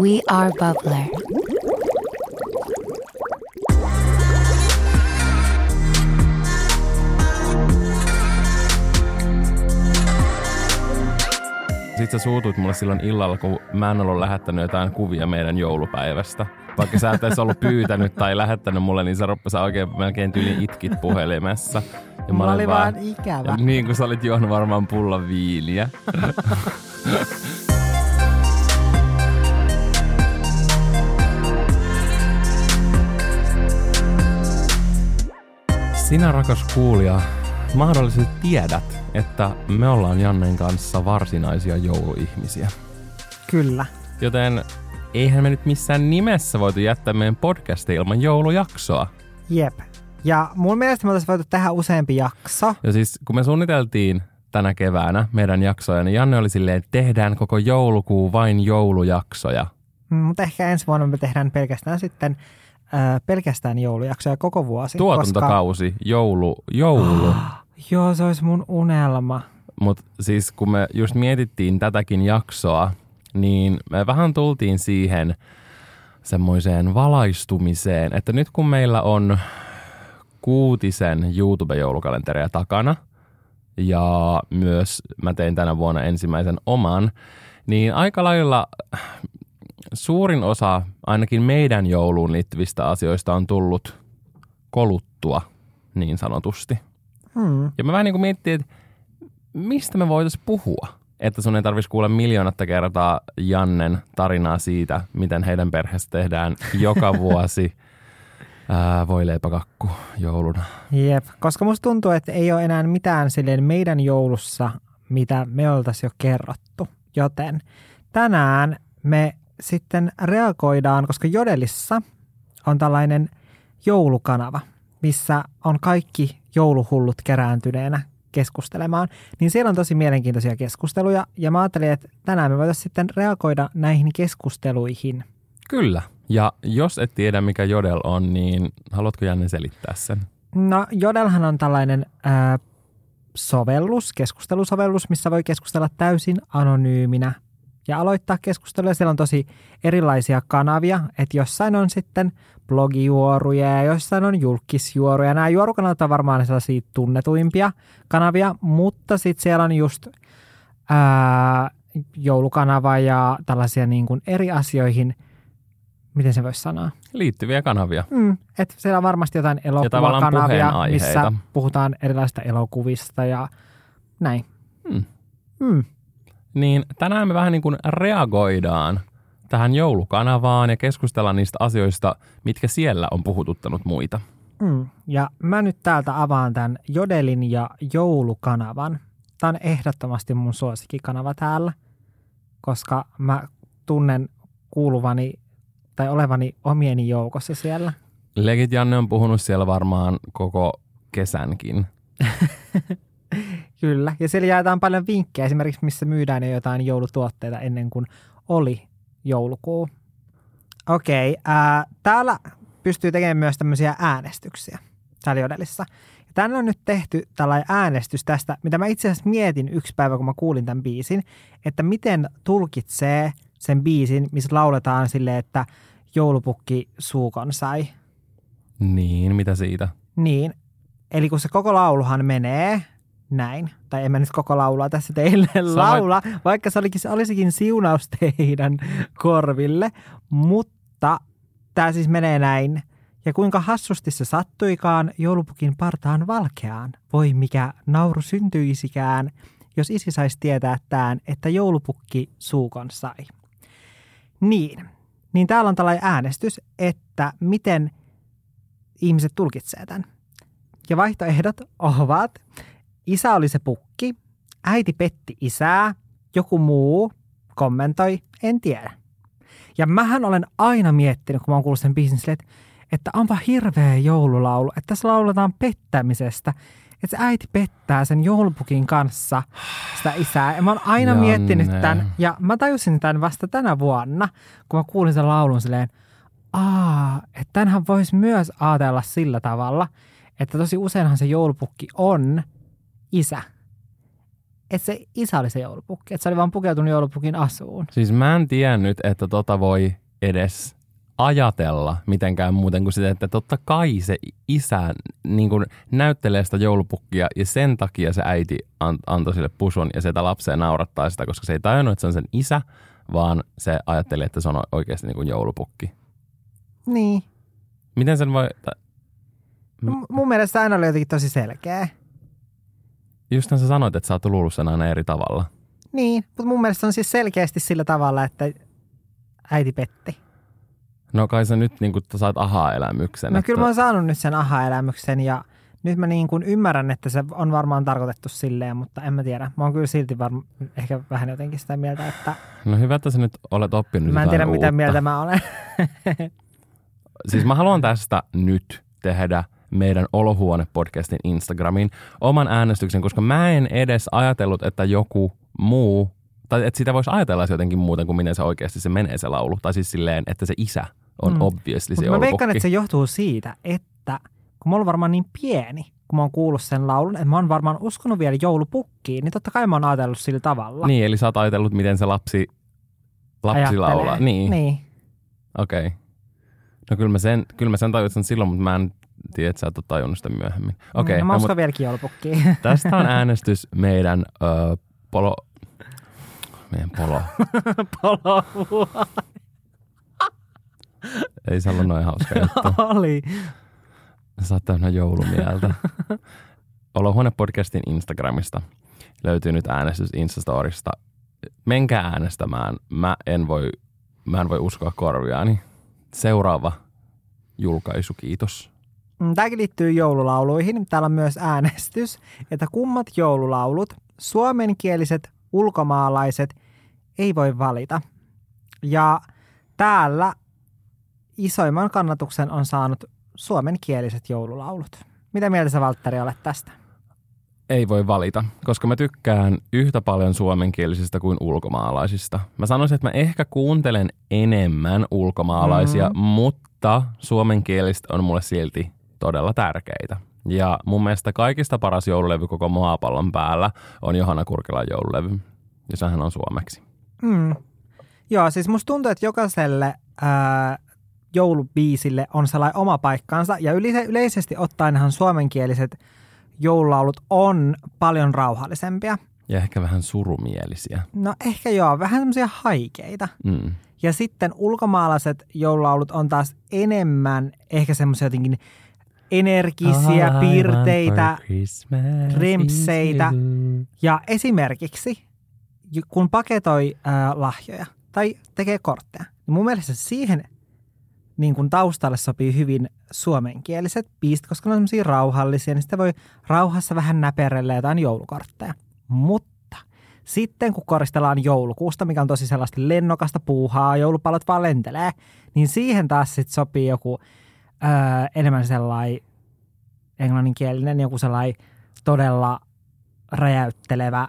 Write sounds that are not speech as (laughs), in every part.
We are Bubbler. Sitten sä suutuit mulle silloin illalla, kun mä en ollut lähettänyt jotain kuvia meidän joulupäivästä. Vaikka sä et edes ollut pyytänyt tai lähettänyt mulle, niin sä, sä oikein melkein tyyli itkit puhelimessa. Ja Mulla oli vaan, vaan ikävä. Ja niin kuin sä olit juonut varmaan pullon viiniä. (laughs) Sinä rakas kuulija, mahdollisesti tiedät, että me ollaan Jannen kanssa varsinaisia jouluihmisiä. Kyllä. Joten eihän me nyt missään nimessä voitu jättää meidän podcastia ilman joulujaksoa. Jep. Ja mun mielestä me oltaisiin voitu tehdä useampi jakso. Ja siis kun me suunniteltiin tänä keväänä meidän jaksoja, niin Janne oli silleen, että tehdään koko joulukuu vain joulujaksoja. Mm, mutta ehkä ensi vuonna me tehdään pelkästään sitten äh, pelkästään joulujaksoja koko vuosi. Tuotantokausi, koska... joulu, joulu. joo, se olisi mun unelma. Mutta siis kun me just mietittiin tätäkin jaksoa, niin me vähän tultiin siihen semmoiseen valaistumiseen, että nyt kun meillä on kuutisen YouTube-joulukalenteria takana, ja myös mä tein tänä vuonna ensimmäisen oman, niin aika lailla suurin osa ainakin meidän jouluun liittyvistä asioista on tullut koluttua niin sanotusti. Hmm. Ja mä vähän niin kuin miettii, että mistä me voitaisiin puhua? Että sun ei tarvitsisi kuulla miljoonatta kertaa Jannen tarinaa siitä, miten heidän perheessä tehdään joka (laughs) vuosi ää, voi leipäkakku jouluna. Jep, koska musta tuntuu, että ei ole enää mitään silleen meidän joulussa, mitä me oltaisiin jo kerrottu. Joten tänään me sitten reagoidaan, koska Jodelissa on tällainen joulukanava, missä on kaikki jouluhullut kerääntyneenä keskustelemaan, niin siellä on tosi mielenkiintoisia keskusteluja ja mä ajattelin, että tänään me voitaisiin sitten reagoida näihin keskusteluihin. Kyllä. Ja jos et tiedä, mikä Jodel on, niin haluatko Janne selittää sen? No Jodelhan on tällainen ää, sovellus, keskustelusovellus, missä voi keskustella täysin anonyyminä ja aloittaa keskustelua. Siellä on tosi erilaisia kanavia, että jossain on sitten blogijuoruja ja jossain on julkisjuoruja. Nämä juorukanavat on varmaan sellaisia tunnetuimpia kanavia, mutta sitten siellä on just ää, joulukanava ja tällaisia niin kuin eri asioihin, miten se voisi sanoa? Liittyviä kanavia. Mm, että siellä on varmasti jotain elokuvakanavia, missä puhutaan erilaisista elokuvista ja näin. Mm. Mm niin tänään me vähän niin kuin reagoidaan tähän joulukanavaan ja keskustellaan niistä asioista, mitkä siellä on puhututtanut muita. Mm. Ja mä nyt täältä avaan tämän Jodelin ja joulukanavan. Tämä on ehdottomasti mun suosikkikanava täällä, koska mä tunnen kuuluvani tai olevani omieni joukossa siellä. Legit Janne on puhunut siellä varmaan koko kesänkin. (laughs) Kyllä, ja siellä jaetaan paljon vinkkejä esimerkiksi, missä myydään jo jotain joulutuotteita ennen kuin oli joulukuu. Okei, okay, äh, täällä pystyy tekemään myös tämmöisiä äänestyksiä täällä Jodelissa. Ja tänne on nyt tehty tällainen äänestys tästä, mitä mä itse asiassa mietin yksi päivä, kun mä kuulin tämän biisin, että miten tulkitsee sen biisin, missä lauletaan sille, että joulupukki suukon sai. Niin, mitä siitä? Niin, eli kun se koko lauluhan menee näin. Tai en mä nyt koko laulaa tässä teille laula, vaikka se olikin, olisikin siunaus teidän korville. Mutta tämä siis menee näin. Ja kuinka hassusti se sattuikaan joulupukin partaan valkeaan. Voi mikä nauru syntyisikään, jos isi saisi tietää tämän, että joulupukki suukon sai. Niin, niin täällä on tällainen äänestys, että miten ihmiset tulkitsee tämän. Ja vaihtoehdot ovat Isä oli se pukki, äiti petti isää, joku muu kommentoi, en tiedä. Ja mähän olen aina miettinyt, kun mä oon kuullut sen biisin että, että onpa hirveä joululaulu, että tässä lauletaan pettämisestä. Että se äiti pettää sen joulupukin kanssa sitä isää. Ja mä oon aina Janne. miettinyt tämän. Ja mä tajusin tämän vasta tänä vuonna, kun mä kuulin sen laulun silleen, aa, että tänhän voisi myös ajatella sillä tavalla, että tosi useinhan se joulupukki on – isä. että se isä oli se joulupukki. Että se oli vaan pukeutunut joulupukin asuun. Siis mä en tiennyt, että tota voi edes ajatella mitenkään muuten kuin sitä, että totta kai se isä niin kuin näyttelee sitä joulupukkia ja sen takia se äiti an- antoi sille pusun ja sitä lapsea naurattaa sitä, koska se ei tajunnut, että se on sen isä, vaan se ajatteli, että se on oikeasti niin kuin joulupukki. Niin. Miten sen voi, tai M- mun mielestä aina oli jotenkin tosi selkeä. Just sä sanoit, että sä oot luullut sen aina eri tavalla. Niin, mutta mun mielestä se on siis selkeästi sillä tavalla, että äiti petti. No kai sä nyt niin kuin, saat aha-elämyksen. No että, kyllä mä oon saanut nyt sen aha-elämyksen ja nyt mä niin kuin ymmärrän, että se on varmaan tarkoitettu silleen, mutta en mä tiedä. Mä oon kyllä silti varma, ehkä vähän jotenkin sitä mieltä, että No hyvä, että sä nyt olet oppinut mä en tiedä jotain mitä uutta. mieltä mä olen. (laughs) Siis mä haluan tästä nyt tehdä meidän Olohuone-podcastin Instagramiin oman äänestyksen, koska mä en edes ajatellut, että joku muu, tai että sitä voisi ajatella jotenkin muuten kuin miten se oikeasti se menee se laulu. Tai siis silleen, että se isä on Mm. obviously se Mutta mä veikkaan, että se johtuu siitä, että kun mä oon varmaan niin pieni, kun mä oon kuullut sen laulun, että mä oon varmaan uskonut vielä joulupukkiin, niin totta kai mä oon ajatellut sillä tavalla. Niin, eli sä oot ajatellut, miten se lapsi, lapsi Ajattelee. laulaa. Niin, niin. okei. Okay. No kyllä mä sen, kyllä mä sen tajutsin silloin, mutta mä en tiedä, että sä et ole tajunnut sitä myöhemmin. Okei, no, mä no, joulupukkiin. (laughs) tästä on äänestys meidän ö, polo... Meidän polo. (laughs) Polo Ei se ollut noin hauska (laughs) juttu. oli. Sä oot täynnä joulumieltä. Olohuone-podcastin Instagramista löytyy nyt äänestys Instastorista. Menkää äänestämään. Mä en voi, mä en voi uskoa korviaani. Seuraava julkaisu, kiitos. Mm, Tämäkin liittyy joululauluihin. Täällä on myös äänestys, että kummat joululaulut, suomenkieliset, ulkomaalaiset, ei voi valita. Ja täällä isoimman kannatuksen on saanut suomenkieliset joululaulut. Mitä mieltä sä, Valtteri, olet tästä? Ei voi valita, koska mä tykkään yhtä paljon suomenkielisistä kuin ulkomaalaisista. Mä sanoisin, että mä ehkä kuuntelen enemmän ulkomaalaisia, mm. mutta suomenkieliset on mulle silti todella tärkeitä. Ja mun mielestä kaikista paras joululevy koko maapallon päällä on Johanna Kurkilan joululevy. Ja sehän on suomeksi. Mm. Joo, siis musta tuntuu, että jokaiselle ää, joulubiisille on sellainen oma paikkansa. Ja yle- yleisesti ottaenhan suomenkieliset joululaulut on paljon rauhallisempia. Ja ehkä vähän surumielisiä. No ehkä joo, vähän semmoisia haikeita. Mm. Ja sitten ulkomaalaiset joululaulut on taas enemmän ehkä semmoisia jotenkin energisiä, piirteitä. you. Ja esimerkiksi, kun paketoi ää, lahjoja tai tekee kortteja, niin mun mielestä siihen niin kun taustalle sopii hyvin suomenkieliset biisit, koska ne on semmoisia rauhallisia, niin sitten voi rauhassa vähän näperellä jotain joulukortteja. Mutta sitten kun koristellaan joulukuusta, mikä on tosi sellaista lennokasta puuhaa, joulupallot vaan lentelee, niin siihen taas sitten sopii joku öö, enemmän sellainen englanninkielinen, joku sellainen todella räjäyttelevä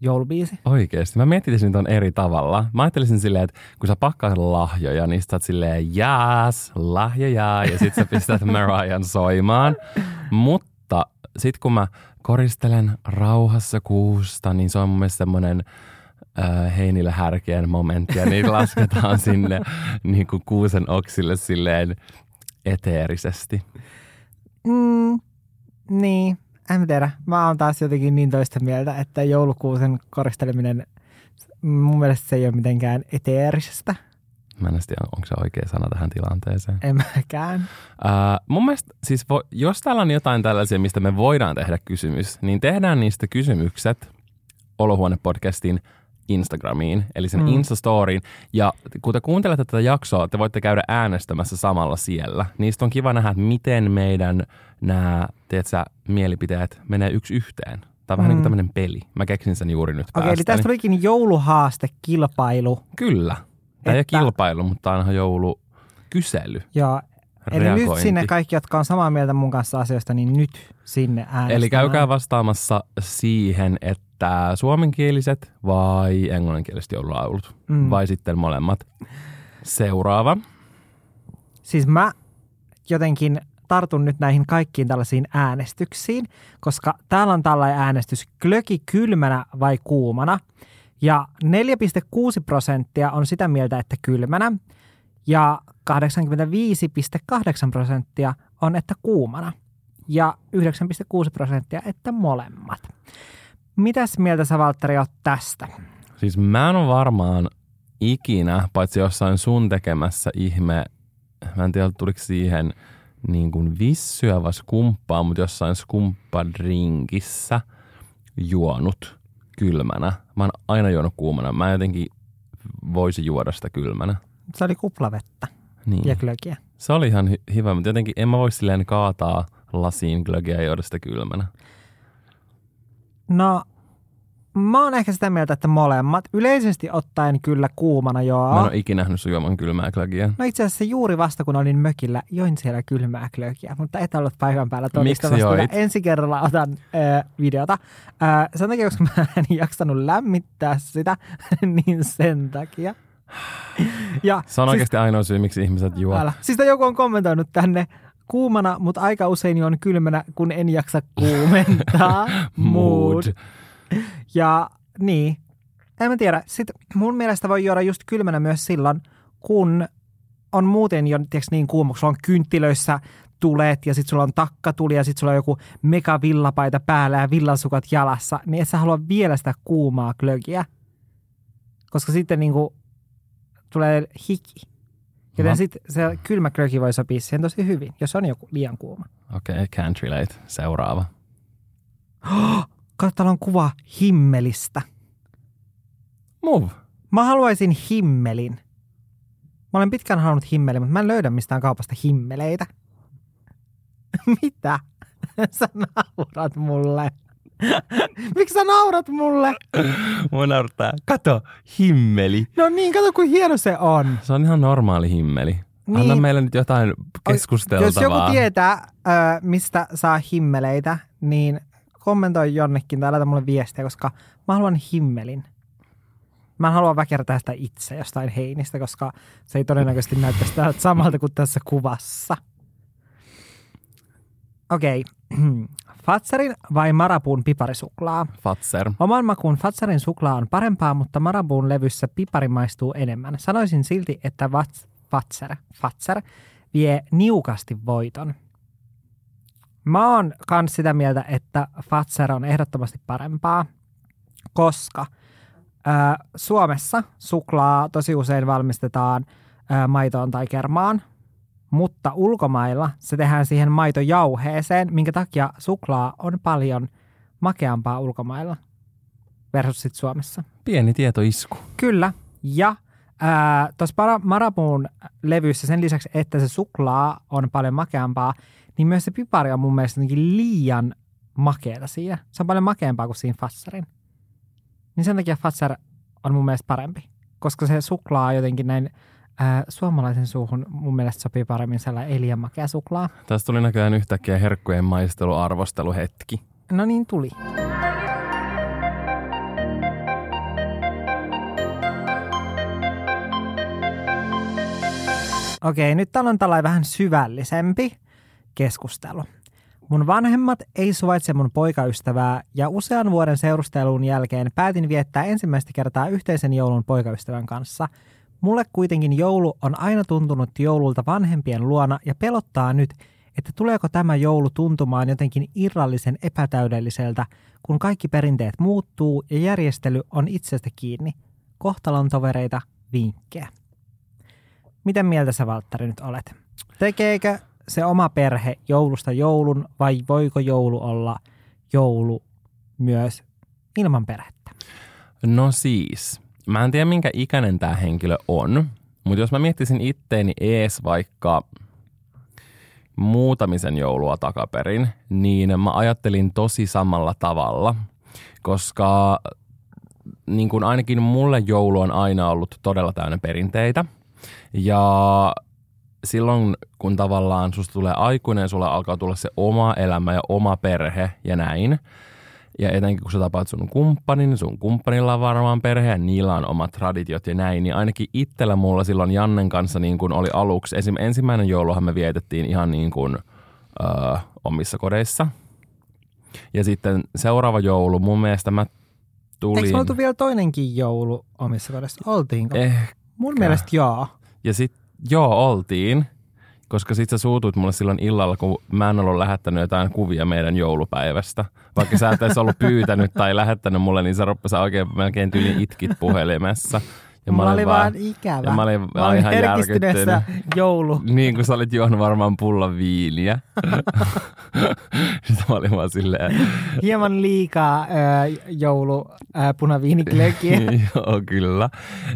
joulubiisi. Oikeesti. Mä miettisin ton eri tavalla. Mä ajattelisin silleen, että kun sä pakkaat lahjoja, niin sä oot silleen, jaas, lahjoja, ja sit sä pistät (laughs) Marian soimaan. Mutta sit kun mä koristelen rauhassa kuusta, niin se on mun mielestä semmonen äh, heinille härkien momentti, ja niitä lasketaan (laughs) sinne niin kuin kuusen oksille silleen eteerisesti. Mm, niin, en tiedä. Mä oon taas jotenkin niin toista mieltä, että joulukuusen koristeleminen, mun mielestä se ei ole mitenkään eteerisestä. Mä en tiedä, onko se oikea sana tähän tilanteeseen. En mäkään. Uh, mun mielestä, siis vo, jos täällä on jotain tällaisia, mistä me voidaan tehdä kysymys, niin tehdään niistä kysymykset Olohuone-podcastin Instagramiin, eli sen Mm. mm. Instastoriin. Ja kun te kuuntelette tätä jaksoa, te voitte käydä äänestämässä samalla siellä. Niistä on kiva nähdä, että miten meidän nämä, tiedätkö, mielipiteet menee yksi yhteen. Tämä on vähän Mm. niin kuin tämmöinen peli. Mä keksin sen juuri nyt Okei, eli päästäni. tästä tulikin jouluhaastekilpailu. Kyllä. Tämä ei ole Että- kilpailu, mutta aina joulukysely. Joo. Eli nyt sinne kaikki, jotka on samaa mieltä mun kanssa asioista, niin nyt sinne äänestämään. Eli käykää vastaamassa siihen, että suomenkieliset vai englanninkieliset joululaulut. Mm. Vai sitten molemmat. Seuraava. Siis mä jotenkin tartun nyt näihin kaikkiin tällaisiin äänestyksiin, koska täällä on tällainen äänestys glöki kylmänä vai kuumana. Ja 4,6 prosenttia on sitä mieltä, että kylmänä. Ja 85,8 prosenttia on, että kuumana. Ja 9,6 prosenttia, että molemmat. Mitäs mieltä sä, Valtteri, oot tästä? Siis mä en ole varmaan ikinä, paitsi jossain sun tekemässä ihme, mä en tiedä tuliko siihen niin kuin vissyä vai skumppaa, mutta jossain skumppadrinkissä juonut kylmänä. Mä oon aina juonut kuumana. Mä jotenkin voisi juoda sitä kylmänä. Se oli kuplavettä Niin. ja glögiä. Se oli ihan hy- hyvä, mutta jotenkin en mä voi silleen kaataa lasiin glögiä ja juoda sitä kylmänä. No, mä oon ehkä sitä mieltä, että molemmat. Yleisesti ottaen kyllä kuumana joo. Mä en ole ikinä nähnyt sun juoman kylmää glögiä. No itse asiassa juuri vasta kun olin mökillä, join siellä kylmää klökiä, mutta et ollut paikan päällä Miksi todistamassa. joit? tätä. Ensi kerralla otan äh, videota. Äh, sen takia, koska mä en (laughs) jaksanut lämmittää sitä, (laughs) niin sen takia. Ja, Se on siis, oikeasti ainoa syy, miksi ihmiset juo. älä. Siis joku on kommentoinut tänne kuumana, mutta aika usein on kylmänä, kun en jaksa kuumentaa. (laughs) Mood. Ja niin, en mä tiedä. Sitten mun mielestä voi juoda just kylmänä myös silloin, kun on muuten jo tiiäks, niin kuuma, kun sulla on kynttilöissä tulet ja sitten sulla on takkatuli ja sitten sulla on joku mega villapaita päällä ja villasukat jalassa, niin et sä halua vielä sitä kuumaa glögiä. Koska sitten niinku tulee hiki. Joten Aha. sitten se kylmä glögi voi sopia siihen tosi hyvin, jos on joku liian kuuma. Okei, okay, can't relate. Seuraava. Kato, täällä on kuva himmelistä. Move. Mä haluaisin himmelin. Mä olen pitkään halunnut himmelin, mutta mä en löydä mistään kaupasta himmeleitä. (laughs) Mitä? Sä naurat mulle. (laughs) Miksi sä naurat mulle? Mua naurattaa. Kato, himmeli. No niin, kato kuin hieno se on. Se on ihan normaali himmeli. Niin. Anna meille nyt jotain keskusteltavaa. Jos joku tietää, mistä saa himmeleitä, niin kommentoi jonnekin tai laita mulle viestiä, koska mä haluan himmelin. Mä en halua väkertää sitä itse jostain heinistä, koska se ei todennäköisesti näyttäisi samalta kuin tässä kuvassa. Okei. (clears throat) Fatsarin vai Marapuun piparisuklaa? Fatser. Oman makuun Fatsarin suklaa on parempaa, mutta Marabuun levyssä pipari maistuu enemmän. Sanoisin silti, että Vats- Fatser, Fatser vie niukasti voiton. Mä oon kans sitä mieltä, että Fatser on ehdottomasti parempaa, koska ää, Suomessa suklaa tosi usein valmistetaan ää, maitoon tai kermaan, mutta ulkomailla se tehdään siihen maitojauheeseen, minkä takia suklaa on paljon makeampaa ulkomailla versus sit Suomessa. Pieni tietoisku. Kyllä. Ja tuossa Marabuun levyssä sen lisäksi, että se suklaa on paljon makeampaa, niin myös se pipari on mun mielestä jotenkin liian makeata siinä. Se on paljon makeampaa kuin siinä Fatsarin. Niin sen takia Fatsar on mun mielestä parempi, koska se suklaa jotenkin näin suomalaisen suuhun mun mielestä sopii paremmin sellainen ei liian makea suklaa. Tästä tuli näköjään yhtäkkiä herkkujen maisteluarvosteluhetki. No niin tuli. Okei, nyt täällä on tällainen vähän syvällisempi keskustelu. Mun vanhemmat ei suvaitse mun poikaystävää ja usean vuoden seurustelun jälkeen päätin viettää ensimmäistä kertaa yhteisen joulun poikaystävän kanssa. Mulle kuitenkin joulu on aina tuntunut joululta vanhempien luona ja pelottaa nyt, että tuleeko tämä joulu tuntumaan jotenkin irrallisen epätäydelliseltä, kun kaikki perinteet muuttuu ja järjestely on itsestä kiinni. Kohtalon tovereita vinkkejä. Miten mieltä sä, Valtteri, nyt olet? Tekeekö se oma perhe joulusta joulun vai voiko joulu olla joulu myös ilman perhettä? No siis, mä en tiedä minkä ikäinen tämä henkilö on, mutta jos mä miettisin itteeni ees vaikka muutamisen joulua takaperin, niin mä ajattelin tosi samalla tavalla, koska niin kuin ainakin mulle joulu on aina ollut todella täynnä perinteitä. Ja silloin, kun tavallaan susta tulee aikuinen, sulla alkaa tulla se oma elämä ja oma perhe ja näin. Ja etenkin kun sä tapaat sun kumppanin, sun kumppanilla on varmaan perhe ja niillä on omat traditiot ja näin. Niin ainakin itsellä mulla silloin Jannen kanssa niin kuin oli aluksi. Esim. ensimmäinen jouluhan me vietettiin ihan niin kuin öö, omissa kodeissa. Ja sitten seuraava joulu, mun mielestä mä tulin... Eikö oltu vielä toinenkin joulu omissa kodissa? Oltiinko? Eh, Mun mielestä joo. ja sit, joo, oltiin. Koska sit sä suutuit mulle silloin illalla, kun mä en ollut lähettänyt jotain kuvia meidän joulupäivästä. Vaikka sä et ollut pyytänyt tai lähettänyt mulle, niin sä, sä oikein melkein tyyliin itkit puhelimessa. Ja Mulla olin oli vaan ikävä. ja mä olin, mä olin ihan järkyttynyt. joulu. Niin kuin sä olit juonut varmaan pullon viiniä. (laughs) Sitten mä olin vaan silleen, Hieman liikaa äh, joulu äh, punaviiniklökiä. (laughs) Joo, kyllä.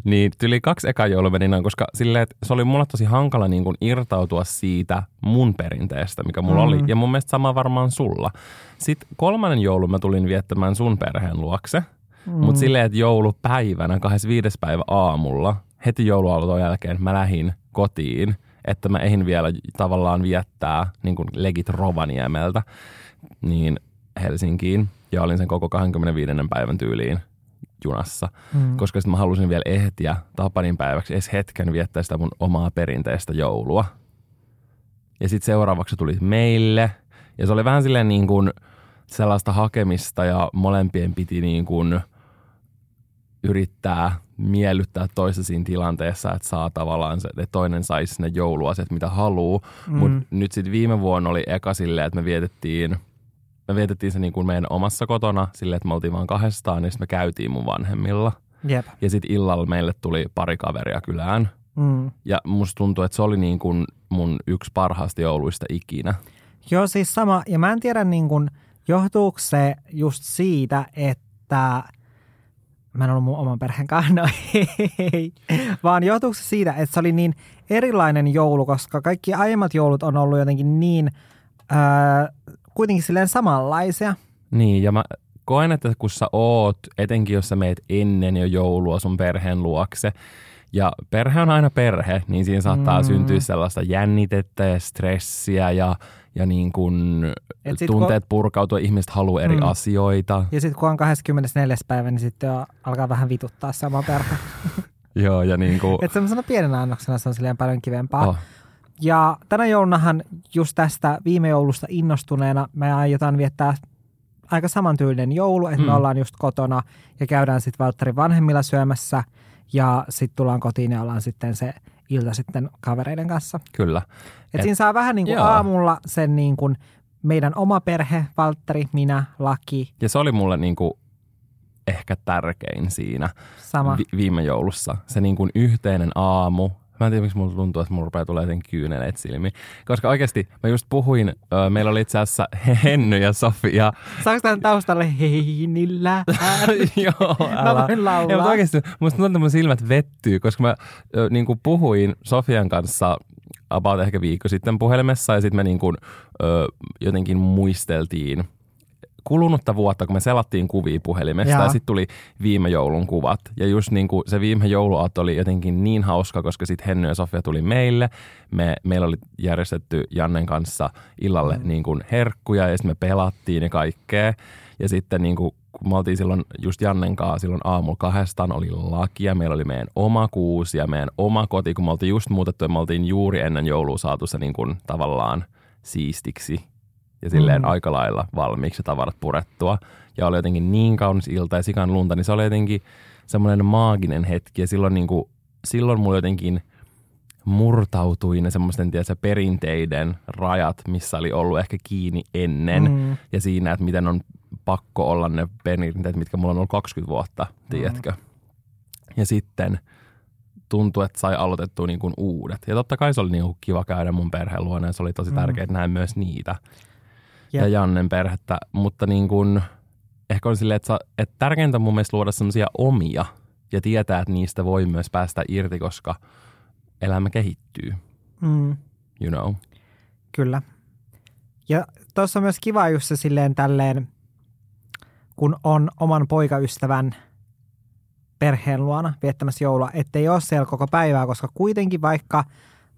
Niin tyli kaksi eka joulu meni näin, koska silleen, että se oli mulle tosi hankala niin kuin irtautua siitä mun perinteestä, mikä mulla mm. oli. Ja mun mielestä sama varmaan sulla. Sitten kolmannen joulun mä tulin viettämään sun perheen luokse. Mm. Mutta silleen, että joulupäivänä, 25. päivä aamulla, heti jouluauton jälkeen mä lähdin kotiin, että mä ehin vielä tavallaan viettää niin kuin legit Rovaniemeltä niin Helsinkiin. Ja olin sen koko 25. päivän tyyliin junassa, mm. koska sitten mä halusin vielä ehtiä Tapanin päiväksi edes hetken viettää sitä mun omaa perinteistä joulua. Ja sitten seuraavaksi tuli meille, ja se oli vähän silleen niin kuin sellaista hakemista, ja molempien piti niin kuin yrittää miellyttää toista siinä tilanteessa, että saa tavallaan se, että toinen saisi ne jouluasiat, mitä haluaa. Mm. Mutta nyt sitten viime vuonna oli eka silleen, että me vietettiin – me vietettiin se niin kuin meidän omassa kotona silleen, että me oltiin vaan kahdestaan, niin sitten me käytiin mun vanhemmilla. Jep. Ja sitten illalla meille tuli pari kaveria kylään. Mm. Ja musta tuntuu, että se oli niin kuin mun yksi parhaista jouluista ikinä. Joo, siis sama. Ja mä en tiedä, niin kun, johtuuko se just siitä, että mä en ollut mun oman perheen kanssa, no ei, vaan johtuuko se siitä, että se oli niin erilainen joulu, koska kaikki aiemmat joulut on ollut jotenkin niin ää, kuitenkin silleen samanlaisia. Niin, ja mä koen, että kun sä oot, etenkin jos sä meet ennen jo joulua sun perheen luokse, ja perhe on aina perhe, niin siinä saattaa mm. syntyä sellaista jännitettä ja stressiä ja, ja niin sit tunteet kun... purkautua, ihmiset haluaa eri Mm. asioita. Ja sitten kun on 24. päivä, niin sitten alkaa vähän vituttaa se oma perhe. (laughs) Joo, ja niin kuin, Että semmoisena pienenä annoksena se on silleen paljon kivempaa. oh, Ja tänä joulunahan just tästä viime joulusta innostuneena me aiotaan viettää aika samantyylinen joulu, että mm. me ollaan just kotona ja käydään sitten Valtterin vanhemmilla syömässä ja sitten tullaan kotiin ja ollaan sitten se ilta sitten kavereiden kanssa. kyllä. Et, Et- siinä saa vähän niin kuin joo. aamulla sen niin kuin meidän oma perhe, Valtteri, minä, Laki, Ja se oli mulle niin kuin ehkä tärkein siinä sama. vi- viime joulussa. Se niin kuin yhteinen aamu. Mä en tiedä, miksi mulla tuntuu, että mulla rupeaa tulee jotenkin kyyneleet silmiin. Koska oikeasti mä just puhuin, ö, meillä oli itse asiassa (laughs) Henny ja Sofia. Saanko tämän taustalle heinillä? (laughs) Joo, Mä voin laulaa. Ei, mutta oikeasti musta tuntuu, että mun silmät vettyy, koska mä ö, niin kuin puhuin Sofian kanssa about ehkä viikko sitten puhelimessa ja sitten me niin kuin, ö, jotenkin muisteltiin kulunutta vuotta, kun me selattiin kuvia puhelimesta Jaa. ja sitten tuli viime joulun kuvat. Ja just niin kuin se viime jouluaatto oli jotenkin niin hauska, koska sitten Henny ja Sofia tuli meille. Me, meillä oli järjestetty Jannen kanssa illalle mm. niin kuin herkkuja ja sitten me pelattiin ja kaikkea. Ja sitten niin kuin, kun me oltiin silloin just Jannen kanssa silloin aamulla kahdestaan oli laki ja meillä oli meidän oma kuusi ja meidän oma koti, kun me oltiin just muutettu ja me oltiin juuri ennen joulua saatu se niin kuin tavallaan siistiksi ja silleen Mm. mm. aika lailla valmiiksi tavarat purettua. Ja oli jotenkin niin kaunis ilta ja sikan lunta, niin se oli jotenkin semmoinen maaginen hetki. Ja silloin, niin kuin, silloin mulla jotenkin murtautui ne semmoisten tiedätkö, perinteiden rajat, missä oli ollut ehkä kiinni ennen. Mm. Mm. Ja siinä, että miten on pakko olla ne perinteet, mitkä mulla on ollut 20 vuotta, tiedätkö. Ja sitten tuntui, että sai aloitettua niin kuin uudet. Ja totta kai se oli niin kuin kiva käydä mun perheen luona ja se oli tosi Mm. tärkeää, että näin myös niitä Jep. ja Jannen perhettä, mutta niin kuin, ehkä on silleen, että, että tärkeintä on mun mielestä luoda semmoisia omia ja tietää, että niistä voi myös päästä irti, koska elämä kehittyy, Mm. you know. Kyllä. Ja tuossa on myös kiva just se silleen tälleen, kun on oman poikaystävän perheen luona viettämässä joulua, ettei ole siellä koko päivää, koska kuitenkin vaikka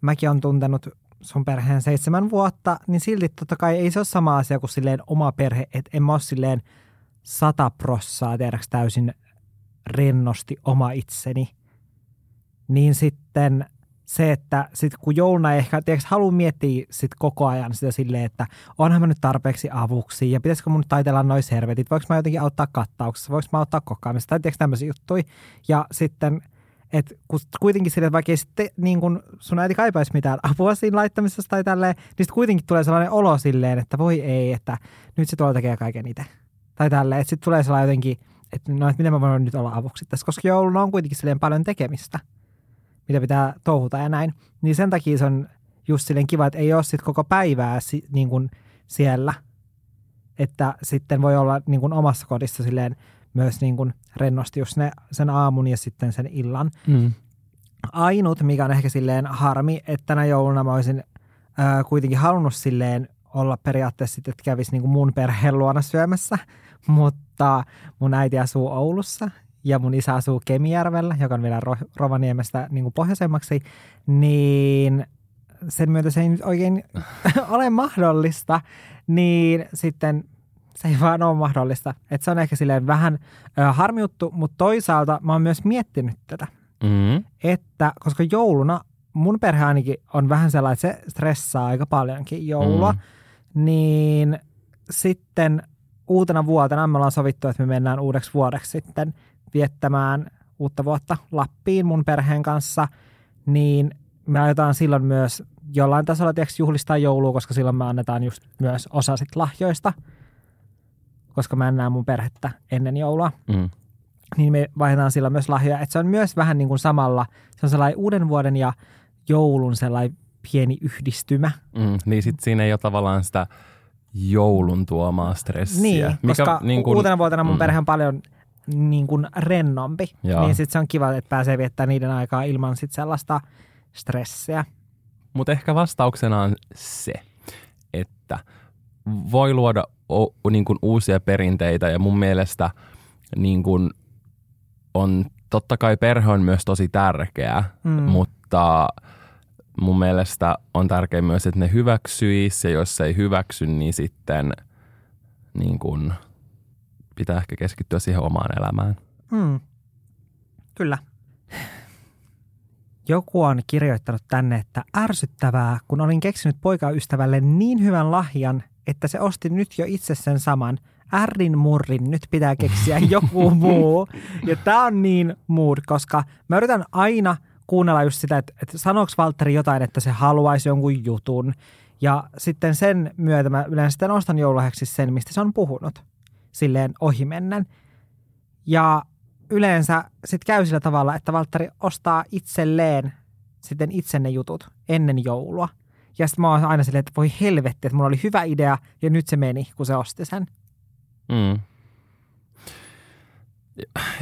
mäkin on tuntenut sun perheen seitsemän vuotta, niin silti totta kai ei se ole sama asia kuin silleen oma perhe, että en mä ole silleen sata prossaa tiedäks täysin rennosti oma itseni. Niin sitten se, että sit kun jouluna ehkä tiedätkö, halua miettiä sit koko ajan sitä silleen, että onhan mä nyt tarpeeksi avuksi ja pitäisikö mun taitella noin servetit, voiko mä jotenkin auttaa kattauksessa, voiko mä auttaa kokkaamista tai tiedätkö tämmöisiä juttuja. Ja sitten että kuitenkin sille, että vaikka sitten, niin kun sun äiti kaipaisi mitään apua siinä laittamisessa tai tälleen, niin sitten kuitenkin tulee sellainen olo silleen, että voi ei, että nyt se tuolla tekee kaiken itse. Tai tälleen, että sitten tulee sellainen jotenkin, että no, että miten mä voin nyt olla avuksi tässä, koska jouluna on kuitenkin silleen paljon tekemistä, mitä pitää touhuta ja näin. Niin sen takia se on just silleen kiva, että ei ole sitten koko päivää niin kuin siellä, että sitten voi olla niin kuin omassa kodissa silleen myös niin kuin rennosti just ne, sen aamun ja sitten sen illan. Mm. Ainut, mikä on ehkä silleen harmi, että tänä jouluna mä olisin ää, kuitenkin halunnut silleen olla periaatteessa sitten, että kävisi niin kuin mun perheen luona syömässä, (laughs) mutta mun äiti asuu Oulussa ja mun isä asuu Kemijärvellä, joka on vielä Rovaniemestä niin kuin pohjoisemmaksi, niin sen myötä se ei nyt oikein (laughs) ole mahdollista, niin sitten se ei vaan ole mahdollista. Et se on ehkä silleen vähän ö, harmi juttu, mutta toisaalta mä oon myös miettinyt tätä. Mm-hmm. Että koska jouluna mun perhe ainakin on vähän sellainen, että se stressaa aika paljonkin joulua, mm-hmm. niin sitten uutena vuotena me ollaan sovittu, että me mennään uudeksi vuodeksi sitten viettämään uutta vuotta Lappiin mun perheen kanssa, niin me aiotaan silloin myös jollain tasolla tiiäks, juhlistaa joulua, koska silloin me annetaan just myös osa sit lahjoista – koska mä en näe mun perhettä ennen joulua. Mm. Niin me vaihdetaan sillä myös lahjoja. Että se on myös vähän niin kuin samalla, se on sellainen uuden vuoden ja joulun sellainen pieni yhdistymä. Mm, niin sitten siinä ei ole tavallaan sitä joulun tuomaa stressiä. Niin, mikä, koska niin kuin, uutena vuotena mun mm. perhe on paljon niin kuin rennompi. Joo. Niin sitten se on kiva, että pääsee viettämään niiden aikaa ilman sit sellaista stressiä. Mutta ehkä vastauksena on se, että voi luoda o, niin kuin uusia perinteitä ja mun mielestä niin kuin on, totta kai perhe on myös tosi tärkeä, mm. mutta mun mielestä on tärkeää myös, että ne hyväksyisi ja jos ei hyväksy, niin sitten niin kuin pitää ehkä keskittyä siihen omaan elämään. Mm. Kyllä. Joku on kirjoittanut tänne, että ärsyttävää, kun olin keksinyt poikaystävälle niin hyvän lahjan, että se osti nyt jo itse sen saman. Ärrin murrin, nyt pitää keksiä (laughs) joku muu. Ja tämä on niin mood, koska mä yritän aina kuunnella just sitä, että, että sanooko Valtteri jotain, että se haluaisi jonkun jutun. Ja sitten sen myötä mä yleensä sitten ostan joululahjaksi sen, mistä se on puhunut. Silleen ohimennen. Ja yleensä sitten käy sillä tavalla, että Valtteri ostaa itselleen sitten itse ne jutut ennen joulua. Ja sitten mä oon aina silleen, että voi helvetti, että mulla oli hyvä idea ja nyt se meni, kun se osti sen. Mm.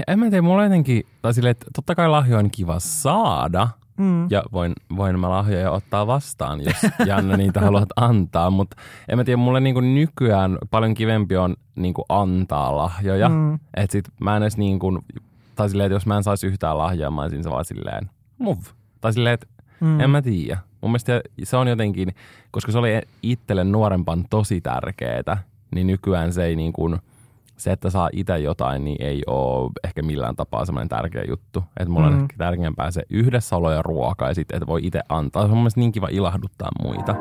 En mä tiedä, mulla jotenkin, tai silleen, että totta kai lahjo on kiva saada, mm. ja voin, voin mä lahjoja ottaa vastaan, jos Janne niitä haluat antaa, mutta en mä tiedä, mulle niinku nykyään paljon kivempi on niinku antaa lahjoja, mm. että sit mä en edes niinku, tai silleen, että jos mä en saisi yhtään lahjaa, mä olisin se vaan silleen, move. Tai silleen, että mm. en mä tiedä. Mun mielestä se on jotenkin, koska se oli itselle nuorempan tosi tärkeää, niin nykyään se ei niin kuin, se, että saa itse jotain, niin ei ole ehkä millään tapaa semmoinen tärkeä juttu. Että mulla mm. on tärkeämpää se yhdessäolo ja ruoka ja sitten, että voi itse antaa. Se on mun niin kiva ilahduttaa muita.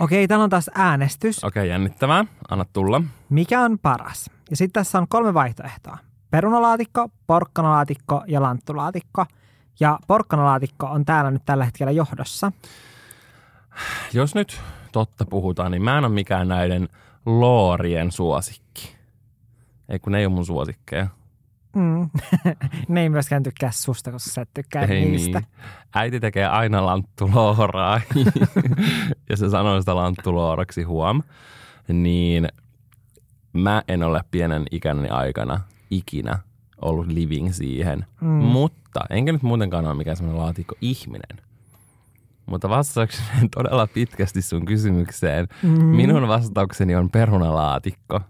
Okei, täällä on taas äänestys. Okei, jännittävää. Anna tulla. Mikä on paras? Ja sitten tässä on kolme vaihtoehtoa. Perunalaatikko, porkkanalaatikko ja lanttulaatikko – ja porkkanalaatikko on täällä nyt tällä hetkellä johdossa. Jos nyt totta puhutaan, niin mä en ole mikään näiden loorien suosikki. Ei kun ne ei ole mun suosikkeja. Mm. (laughs) ne ei myöskään tykkää susta, koska sä et tykkää ei niistä. Niin. Äiti tekee aina lanttulooraa (laughs) ja se sanoo sitä lanttulooraksi huom. Niin mä en ole pienen ikäni aikana ikinä ollut living siihen. Mm. Mutta, enkä nyt muutenkaan ole mikään semmoinen laatikko ihminen. Mutta vastaukseni (laughs) todella pitkästi sun kysymykseen. Mm. Minun vastaukseni on perunalaatikko.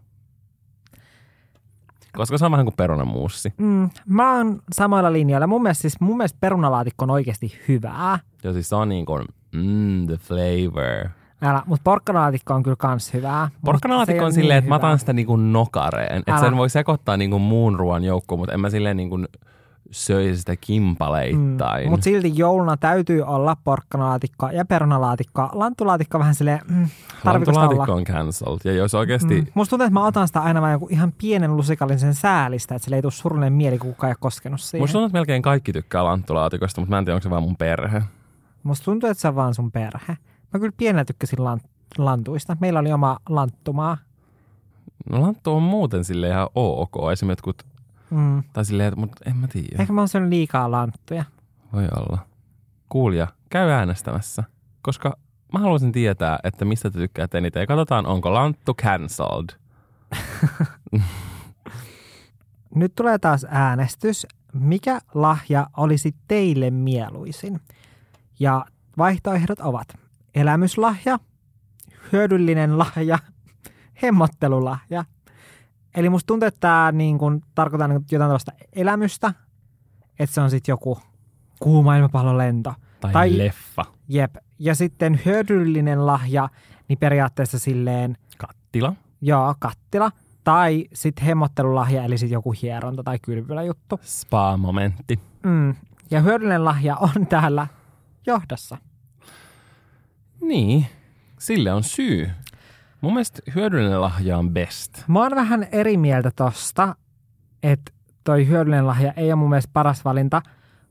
Koska se on vähän kuin perunamuussi. Mm, mä oon samoilla linjoilla. Mun mielestä, siis, mun mielestä perunalaatikko on oikeasti hyvää. Joo, siis se on niin kuin, mm, the flavor. Älä, mutta porkkanalaatikko on kyllä kans hyvää. Porkkanalaatikko on silleen, niin että mä otan sitä niinku nokareen. Että sen voi sekoittaa niinku muun ruoan joukkoon, mutta en mä silleen niinku söisi sitä kimpaleittain. Mm. Mutta silti jouluna täytyy olla porkkanalaatikko ja perunalaatikko. Lanttulaatikko vähän silleen, mm? Lanttulaatikko on cancelled. Ja jos oikeasti... Mm. Musta tuntuu, että mä otan sitä aina vain joku ihan pienen lusikallisen säälistä, että sille ei tule surullinen mieli, kun kukaan ei ole koskenut siihen. Musta tuntuu, että melkein kaikki tykkää lanttulaatikosta, mutta mä en tiedä, onko se vaan mun perhe. Musta tuntuu, että se on vaan sun perhe. Mä kyllä pienellä tykkäsin lant- lantuista. Meillä oli oma lanttumaa. No lanttu on muuten sille ihan ok. Esimerkiksi jotkut, Mm. tai silleen, mutta en mä tiedä. Ehkä mä oon syönyt liikaa lanttuja. Voi olla. Kuulija, käy äänestämässä, koska mä haluaisin tietää, että mistä te tykkäät eniten. Ja katsotaan, onko Lanttu cancelled. (laughs) Nyt tulee taas äänestys. Mikä lahja olisi teille mieluisin? Ja vaihtoehdot ovat elämyslahja, hyödyllinen lahja, hemmottelulahja. Eli musta tuntuu, että tämä niin kun, tarkoittaa niin jotain tällaista elämystä, että se on sitten joku kuuma ilmapallolento. Tai, Tai- leffa. Jep. Ja sitten hyödyllinen lahja, niin periaatteessa silleen, Kattila. joo, kattila. Tai sitten hemmottelulahja, eli sitten joku hieronta tai kylpyläjuttu. Spa-momentti. Mm. Ja hyödyllinen lahja on täällä johdossa. Niin, sille on syy. Mun mielestä hyödyllinen lahja on best. Mä oon vähän eri mieltä tosta, että toi hyödyllinen lahja ei ole mun mielestä paras valinta,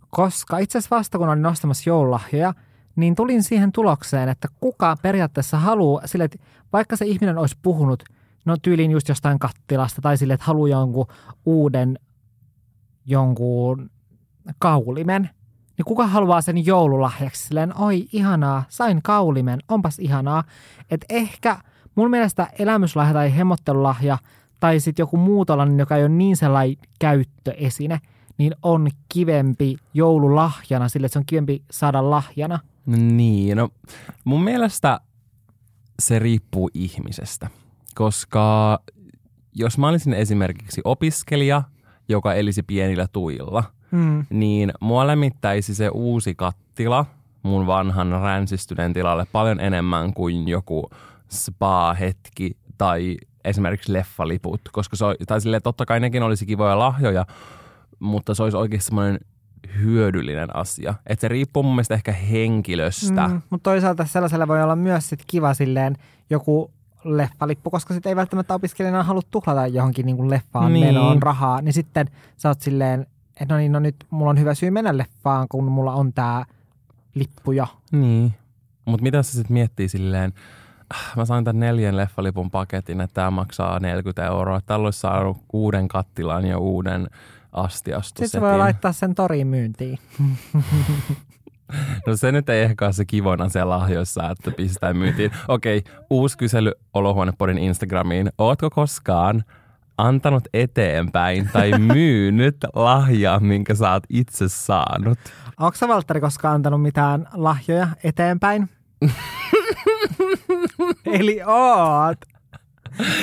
koska itse asiassa vasta kun olin nostamassa joululahjoja, niin tulin siihen tulokseen, että kuka periaatteessa haluaa sille, että vaikka se ihminen olisi puhunut, no tyyliin just jostain kattilasta tai sille, että haluaa jonkun uuden jonkun kaulimen, niin kuka haluaa sen joululahjaksi silleen, oi ihanaa, sain kaulimen, onpas ihanaa. Että ehkä mun mielestä elämyslahja tai hemmottelulahja tai sitten joku muu joka ei ole niin sellainen käyttöesine, niin on kivempi joululahjana sille, että se on kivempi saada lahjana. Niin, no mun mielestä se riippuu ihmisestä, koska jos mä olisin esimerkiksi opiskelija, joka elisi pienillä tuilla, Mm. niin mua lämmittäisi se uusi kattila mun vanhan ränsistyneen tilalle paljon enemmän kuin joku spa-hetki tai esimerkiksi leffaliput, koska se on, tai silleen, totta kai nekin olisi kivoja lahjoja, mutta se olisi oikeasti semmoinen hyödyllinen asia. Että se riippuu mun mielestä ehkä henkilöstä. Mm. Mutta toisaalta sellaisella voi olla myös sit kiva silleen joku leffalippu, koska sitten ei välttämättä opiskelijana halua tuhlata johonkin niin kuin leffaan niin. menoon rahaa, niin sitten sä oot silleen, että no niin, no nyt mulla on hyvä syy mennä leffaan, kun mulla on tää lippu jo. Niin. Mutta mitä se sitten miettii silleen, "Ah, mä sain tämän neljän leffalipun paketin, että tämä maksaa 40 euroa. Tällä olisi saanut uuden kattilan ja uuden astiastusetin. Sitten se voi laittaa sen toriin myyntiin. (laughs) No se nyt ei ehkä ole se kivona siellä lahjoissa, että pistää myyntiin. Okei, uusi kysely Olohuonepodin Instagramiin. Ootko koskaan antanut eteenpäin tai (laughs) myynyt lahjaa, minkä sä oot itse saanut? Onko sä Valtteri koskaan antanut mitään lahjoja eteenpäin? (laughs) Eli oot.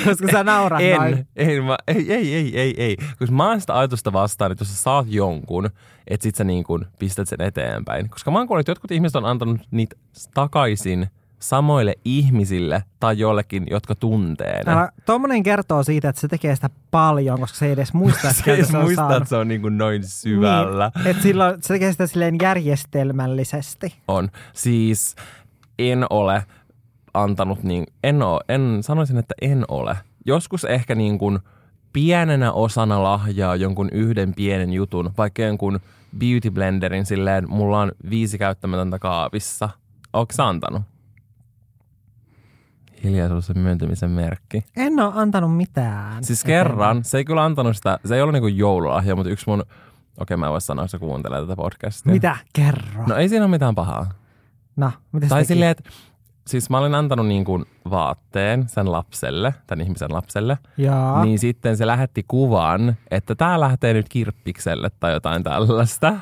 Koska sä naurat noin. En, en mä, ei, ei, ei, ei, ei. Koska mä oon sitä ajatusta vastaan, että jos sä saat jonkun, että sit sä niin kuin pistät sen eteenpäin. Koska mä oon kuullut, että jotkut ihmiset on antanut niitä takaisin samoille ihmisille tai jollekin, jotka tuntee ne. Älä, tommonen kertoo siitä, että se tekee sitä paljon, koska se ei edes muista, että (laughs) Se ei on muista, saanut. että se on niin kuin noin syvällä. Niin, että silloin se tekee sitä silleen järjestelmällisesti. On. Siis en ole antanut, niin, en, ole, en sanoisin, että en ole. Joskus ehkä niin kuin pienenä osana lahjaa jonkun yhden pienen jutun, vaikka jonkun beauty blenderin silleen, mulla on viisi käyttämätöntä kaavissa. Oletko antanut? Hiljaisuus on myöntymisen merkki. En ole antanut mitään. Siis kerran, se ei kyllä antanut sitä, se ei ollut niinku joululahja, mutta yksi mun, okei mä en voi sanoa, että se kuuntelee tätä podcastia. Mitä? Kerro. No ei siinä ole mitään pahaa. No, mitä Tai silleen, että siis mä olin antanut niin kuin vaatteen sen lapselle, tämän ihmisen lapselle, Joo. niin sitten se lähetti kuvan, että tää lähtee nyt kirppikselle tai jotain tällaista.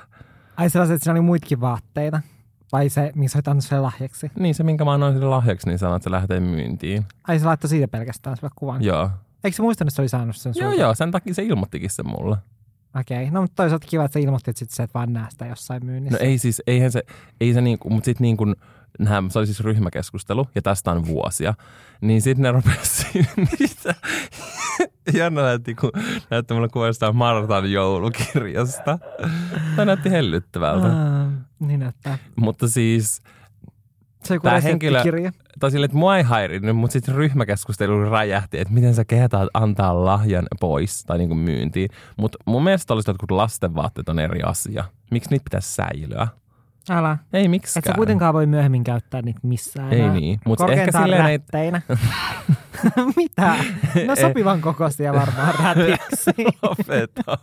Ai sellaiset, että siinä oli muitakin vaatteita. Vai se, missä olet antanut sen lahjaksi? Niin se, minkä mä annoin sille lahjaksi, niin sanoi, että se lähtee myyntiin. Ai se laittoi siitä pelkästään sille kuvan. Joo. Eikö se muistanut, että se oli saanut sen Joo, sulta? joo, sen takia se ilmoittikin sen mulle. Okei, okay. no mutta toisaalta kiva, että sä ilmoitit, että sit sä et vaan näe sitä jossain myynnissä. No ei siis, eihän se, ei se niinku, mutta sitten niinku, nämä, se oli siis ryhmäkeskustelu, ja tästä on vuosia, niin sitten ne rupesi (laughs) niitä Janna näytti, ku, näytti mulle kuva jostain Martan joulukirjasta. Tämä näytti hellyttävältä. Ah, niin näyttää. Mutta siis, Se Tää henkilö- reseptikirja. tai sille, että mua ei häirinnyt, mutta sitten ryhmäkeskustelu räjähti, että miten sä kehtaat antaa lahjan pois tai niinku myyntiin. Mutta mun mielestä olisi jotkut lastenvaatteet on eri asia. Miksi niitä pitäisi säilyä? Älä. Ei Et miksikään. sä kuitenkaan voi myöhemmin käyttää niitä missään. Ei enää. niin, mutta ehkä silleen ei... rätteinä. (laughs) Mitä? No (laughs) sopivan kokoisia varmaan (laughs) rätiksi. Lopeta.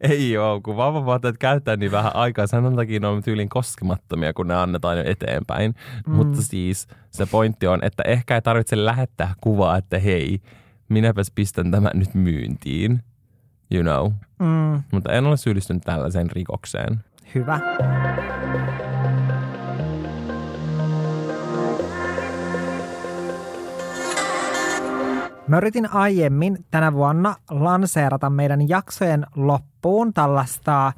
Ei oo, kun vauvavaatteet käyttää niin vähän aikaa. Sen takia ne on tyylin koskemattomia, kun ne annetaan jo eteenpäin. Mm. Mutta siis se pointti on, että ehkä ei tarvitse lähettää kuvaa, että hei, minäpäs pistän tämän nyt myyntiin. You know. Mm, Mutta en ole syyllistynyt tällaiseen rikokseen. Hyvä. Mä yritin aiemmin tänä vuonna lanseerata meidän jaksojen loppuun tällaista,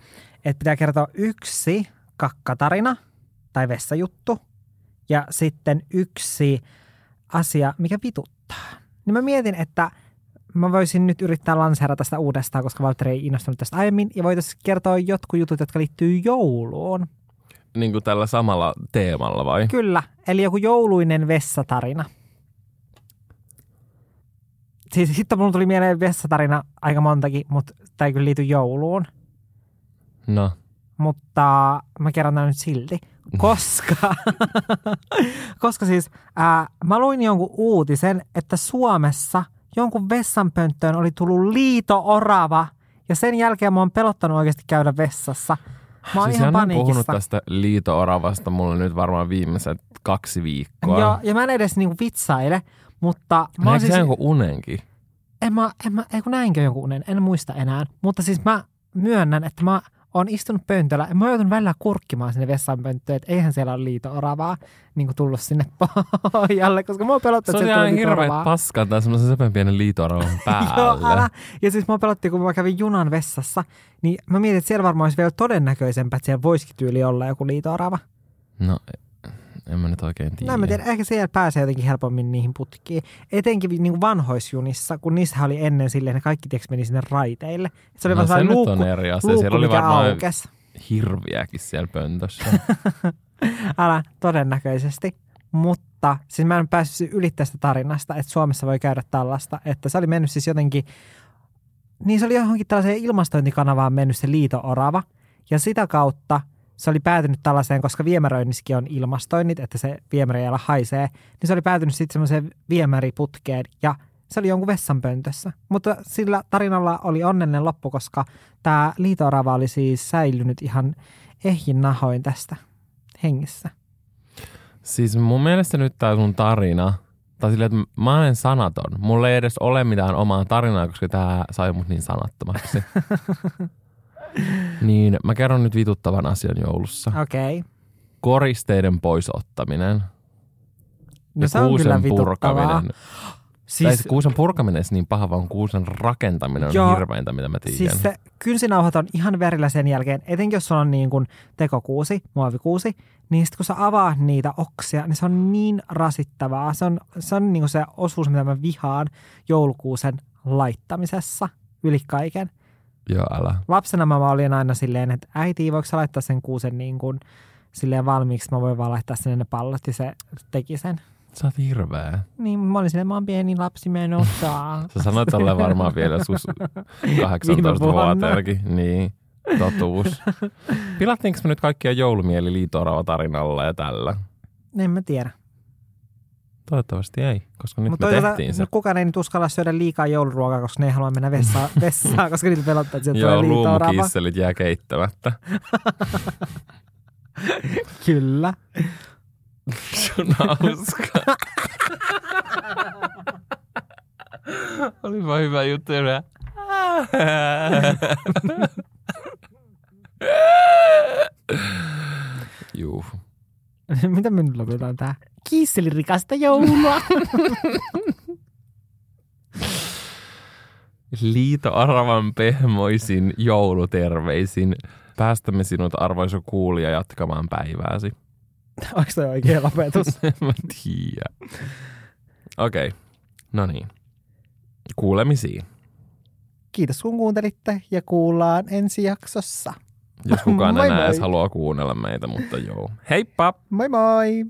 että pitää kertoa yksi kakkatarina tai vessajuttu ja sitten yksi asia, mikä vituttaa. Niin mä mietin, että mä voisin nyt yrittää lanseerata sitä uudestaan, koska Valtteri ei innostunut tästä aiemmin. Ja voitaisiin kertoa jotkut jutut, jotka liittyy jouluun. Niin kuin tällä samalla teemalla vai? Kyllä, eli joku jouluinen vessatarina. Siis sitten mulla tuli mieleen vessatarina aika montakin, mutta tämä ei kyllä liity jouluun. No. Mutta mä kerron tämän nyt silti, (laughs) koska, koska siis ää, mä luin jonkun uutisen, että Suomessa jonkun vessanpönttöön oli tullut liito-orava ja sen jälkeen mä oon pelottanut oikeasti käydä vessassa. Mä oon siis ihan on puhunut paniikissa. tästä liito-oravasta mulle nyt varmaan viimeiset kaksi viikkoa. Joo, ja mä en edes niinku vitsaile, mutta mä oon siis, siis... jonkun unenkin? en mä, en mä, ei kun näinkö jonkun unen, en muista enää. Mutta siis mä myönnän, että mä oon istunut pöntöllä ja mä joutunut välillä kurkkimaan sinne vessanpönttöön, että eihän siellä ole liito-oravaa niin kuin tullut sinne (laughs) pohjalle, koska mä oon pelottanut, Se on että ihan hirveet paskaa tai semmoisen sepän pienen liito-oravan (laughs) päälle. Joo, älä. Ja siis mä pelotti, kun mä kävin junan vessassa, niin mä mietin, että siellä varmaan olisi vielä todennäköisempää, että siellä voisikin tyyli olla joku liito-orava. No, en mä nyt oikein tiedä. No mä tiedä, ehkä siellä pääsee jotenkin helpommin niihin putkiin. Etenkin niin kuin vanhoisjunissa, kun niissä oli ennen silleen, ne kaikki tieks meni sinne raiteille. Se oli no, vaan se luukku, on eri asia. luukku Siellä oli varmaan aukes. hirviäkin siellä pöntössä. (laughs) Älä, todennäköisesti. Mutta siis mä en päässyt ylittämään sitä tarinasta, että Suomessa voi käydä tällaista. Että se oli mennyt siis jotenkin, niin se oli johonkin tällaiseen ilmastointikanavaan mennyt se liito-orava. Ja sitä kautta se oli päätynyt tällaiseen, koska viemäröinnissäkin on ilmastoinnit, että se viemäri ei haisee, niin se oli päätynyt sitten semmoiseen viemäriputkeen ja se oli jonkun vessanpöntössä. Mutta sillä tarinalla oli onnellinen loppu, koska tämä liito-orava oli siis säilynyt ihan ehjin nahoin tästä hengissä. siis mun mielestä nyt tää sun tarina, tai silleen, että mä olen sanaton. Mulla ei edes ole mitään omaa tarinaa, koska tää sai mut niin sanattomaksi. (laughs) niin mä kerron nyt vituttavan asian joulussa. Okei. Okay. Koristeiden poisottaminen. No ja se on kyllä kuusen vituttavaa. purkaminen. Siis, tai se kuusen purkaminen ei niin paha, vaan kuusen rakentaminen on Joo. hirveintä, mitä mä tiedän. Siis se kynsinauhat on ihan verillä sen jälkeen, etenkin jos sulla on niin kuin tekokuusi, muovikuusi, niin sitten kun sä avaat niitä oksia, niin se on niin rasittavaa. Se on, se, on niin kuin se osuus, mitä mä vihaan joulukuusen laittamisessa yli kaiken. Joo, älä. Lapsena mä olin aina silleen, että äiti, voiko sä laittaa sen kuusen niin kuin silleen valmiiksi, mä voin vaan laittaa sinne ne pallot ja se teki sen. Sä oot hirveä. Niin mä olin silleen, mä oon pieni lapsi, mä en osaa. Sä sanoit tolleen varmaan vielä Viime 18 vuonna. vuoteellekin. Niin, totuus. Pilattiinko me nyt kaikkia joulumieli liito tarinalla ja tällä? en mä tiedä. Toivottavasti ei, koska nyt Mutta me toisaalta tehtiin se. no kukaan ei nyt uskalla syödä liikaa jouluruokaa, koska ne ei halua mennä vessaan, (laughs) vessaan koska niitä pelottaa, että sieltä Joo, tulee luumukisselit jää keittämättä. (laughs) Kyllä. Se on hauska. Olipa hyvä juttu. Juu. (laughs) Mitä me nyt lopetetaan tää? Kiisselirikasta joulua. Liito Aravan pehmoisin jouluterveisin. Päästämme sinut arvoisa kuulija jatkamaan päivääsi. Onko toi oikea lopetus? (laughs) En mä tiedä. Okei, okay. no niin. Kuulemisiin. Kiitos kun kuuntelitte ja kuullaan ensi jaksossa. Jos kukaan (laughs) Moi enää moi. edes haluaa kuunnella meitä, mutta joo. Heippa! Moi moi!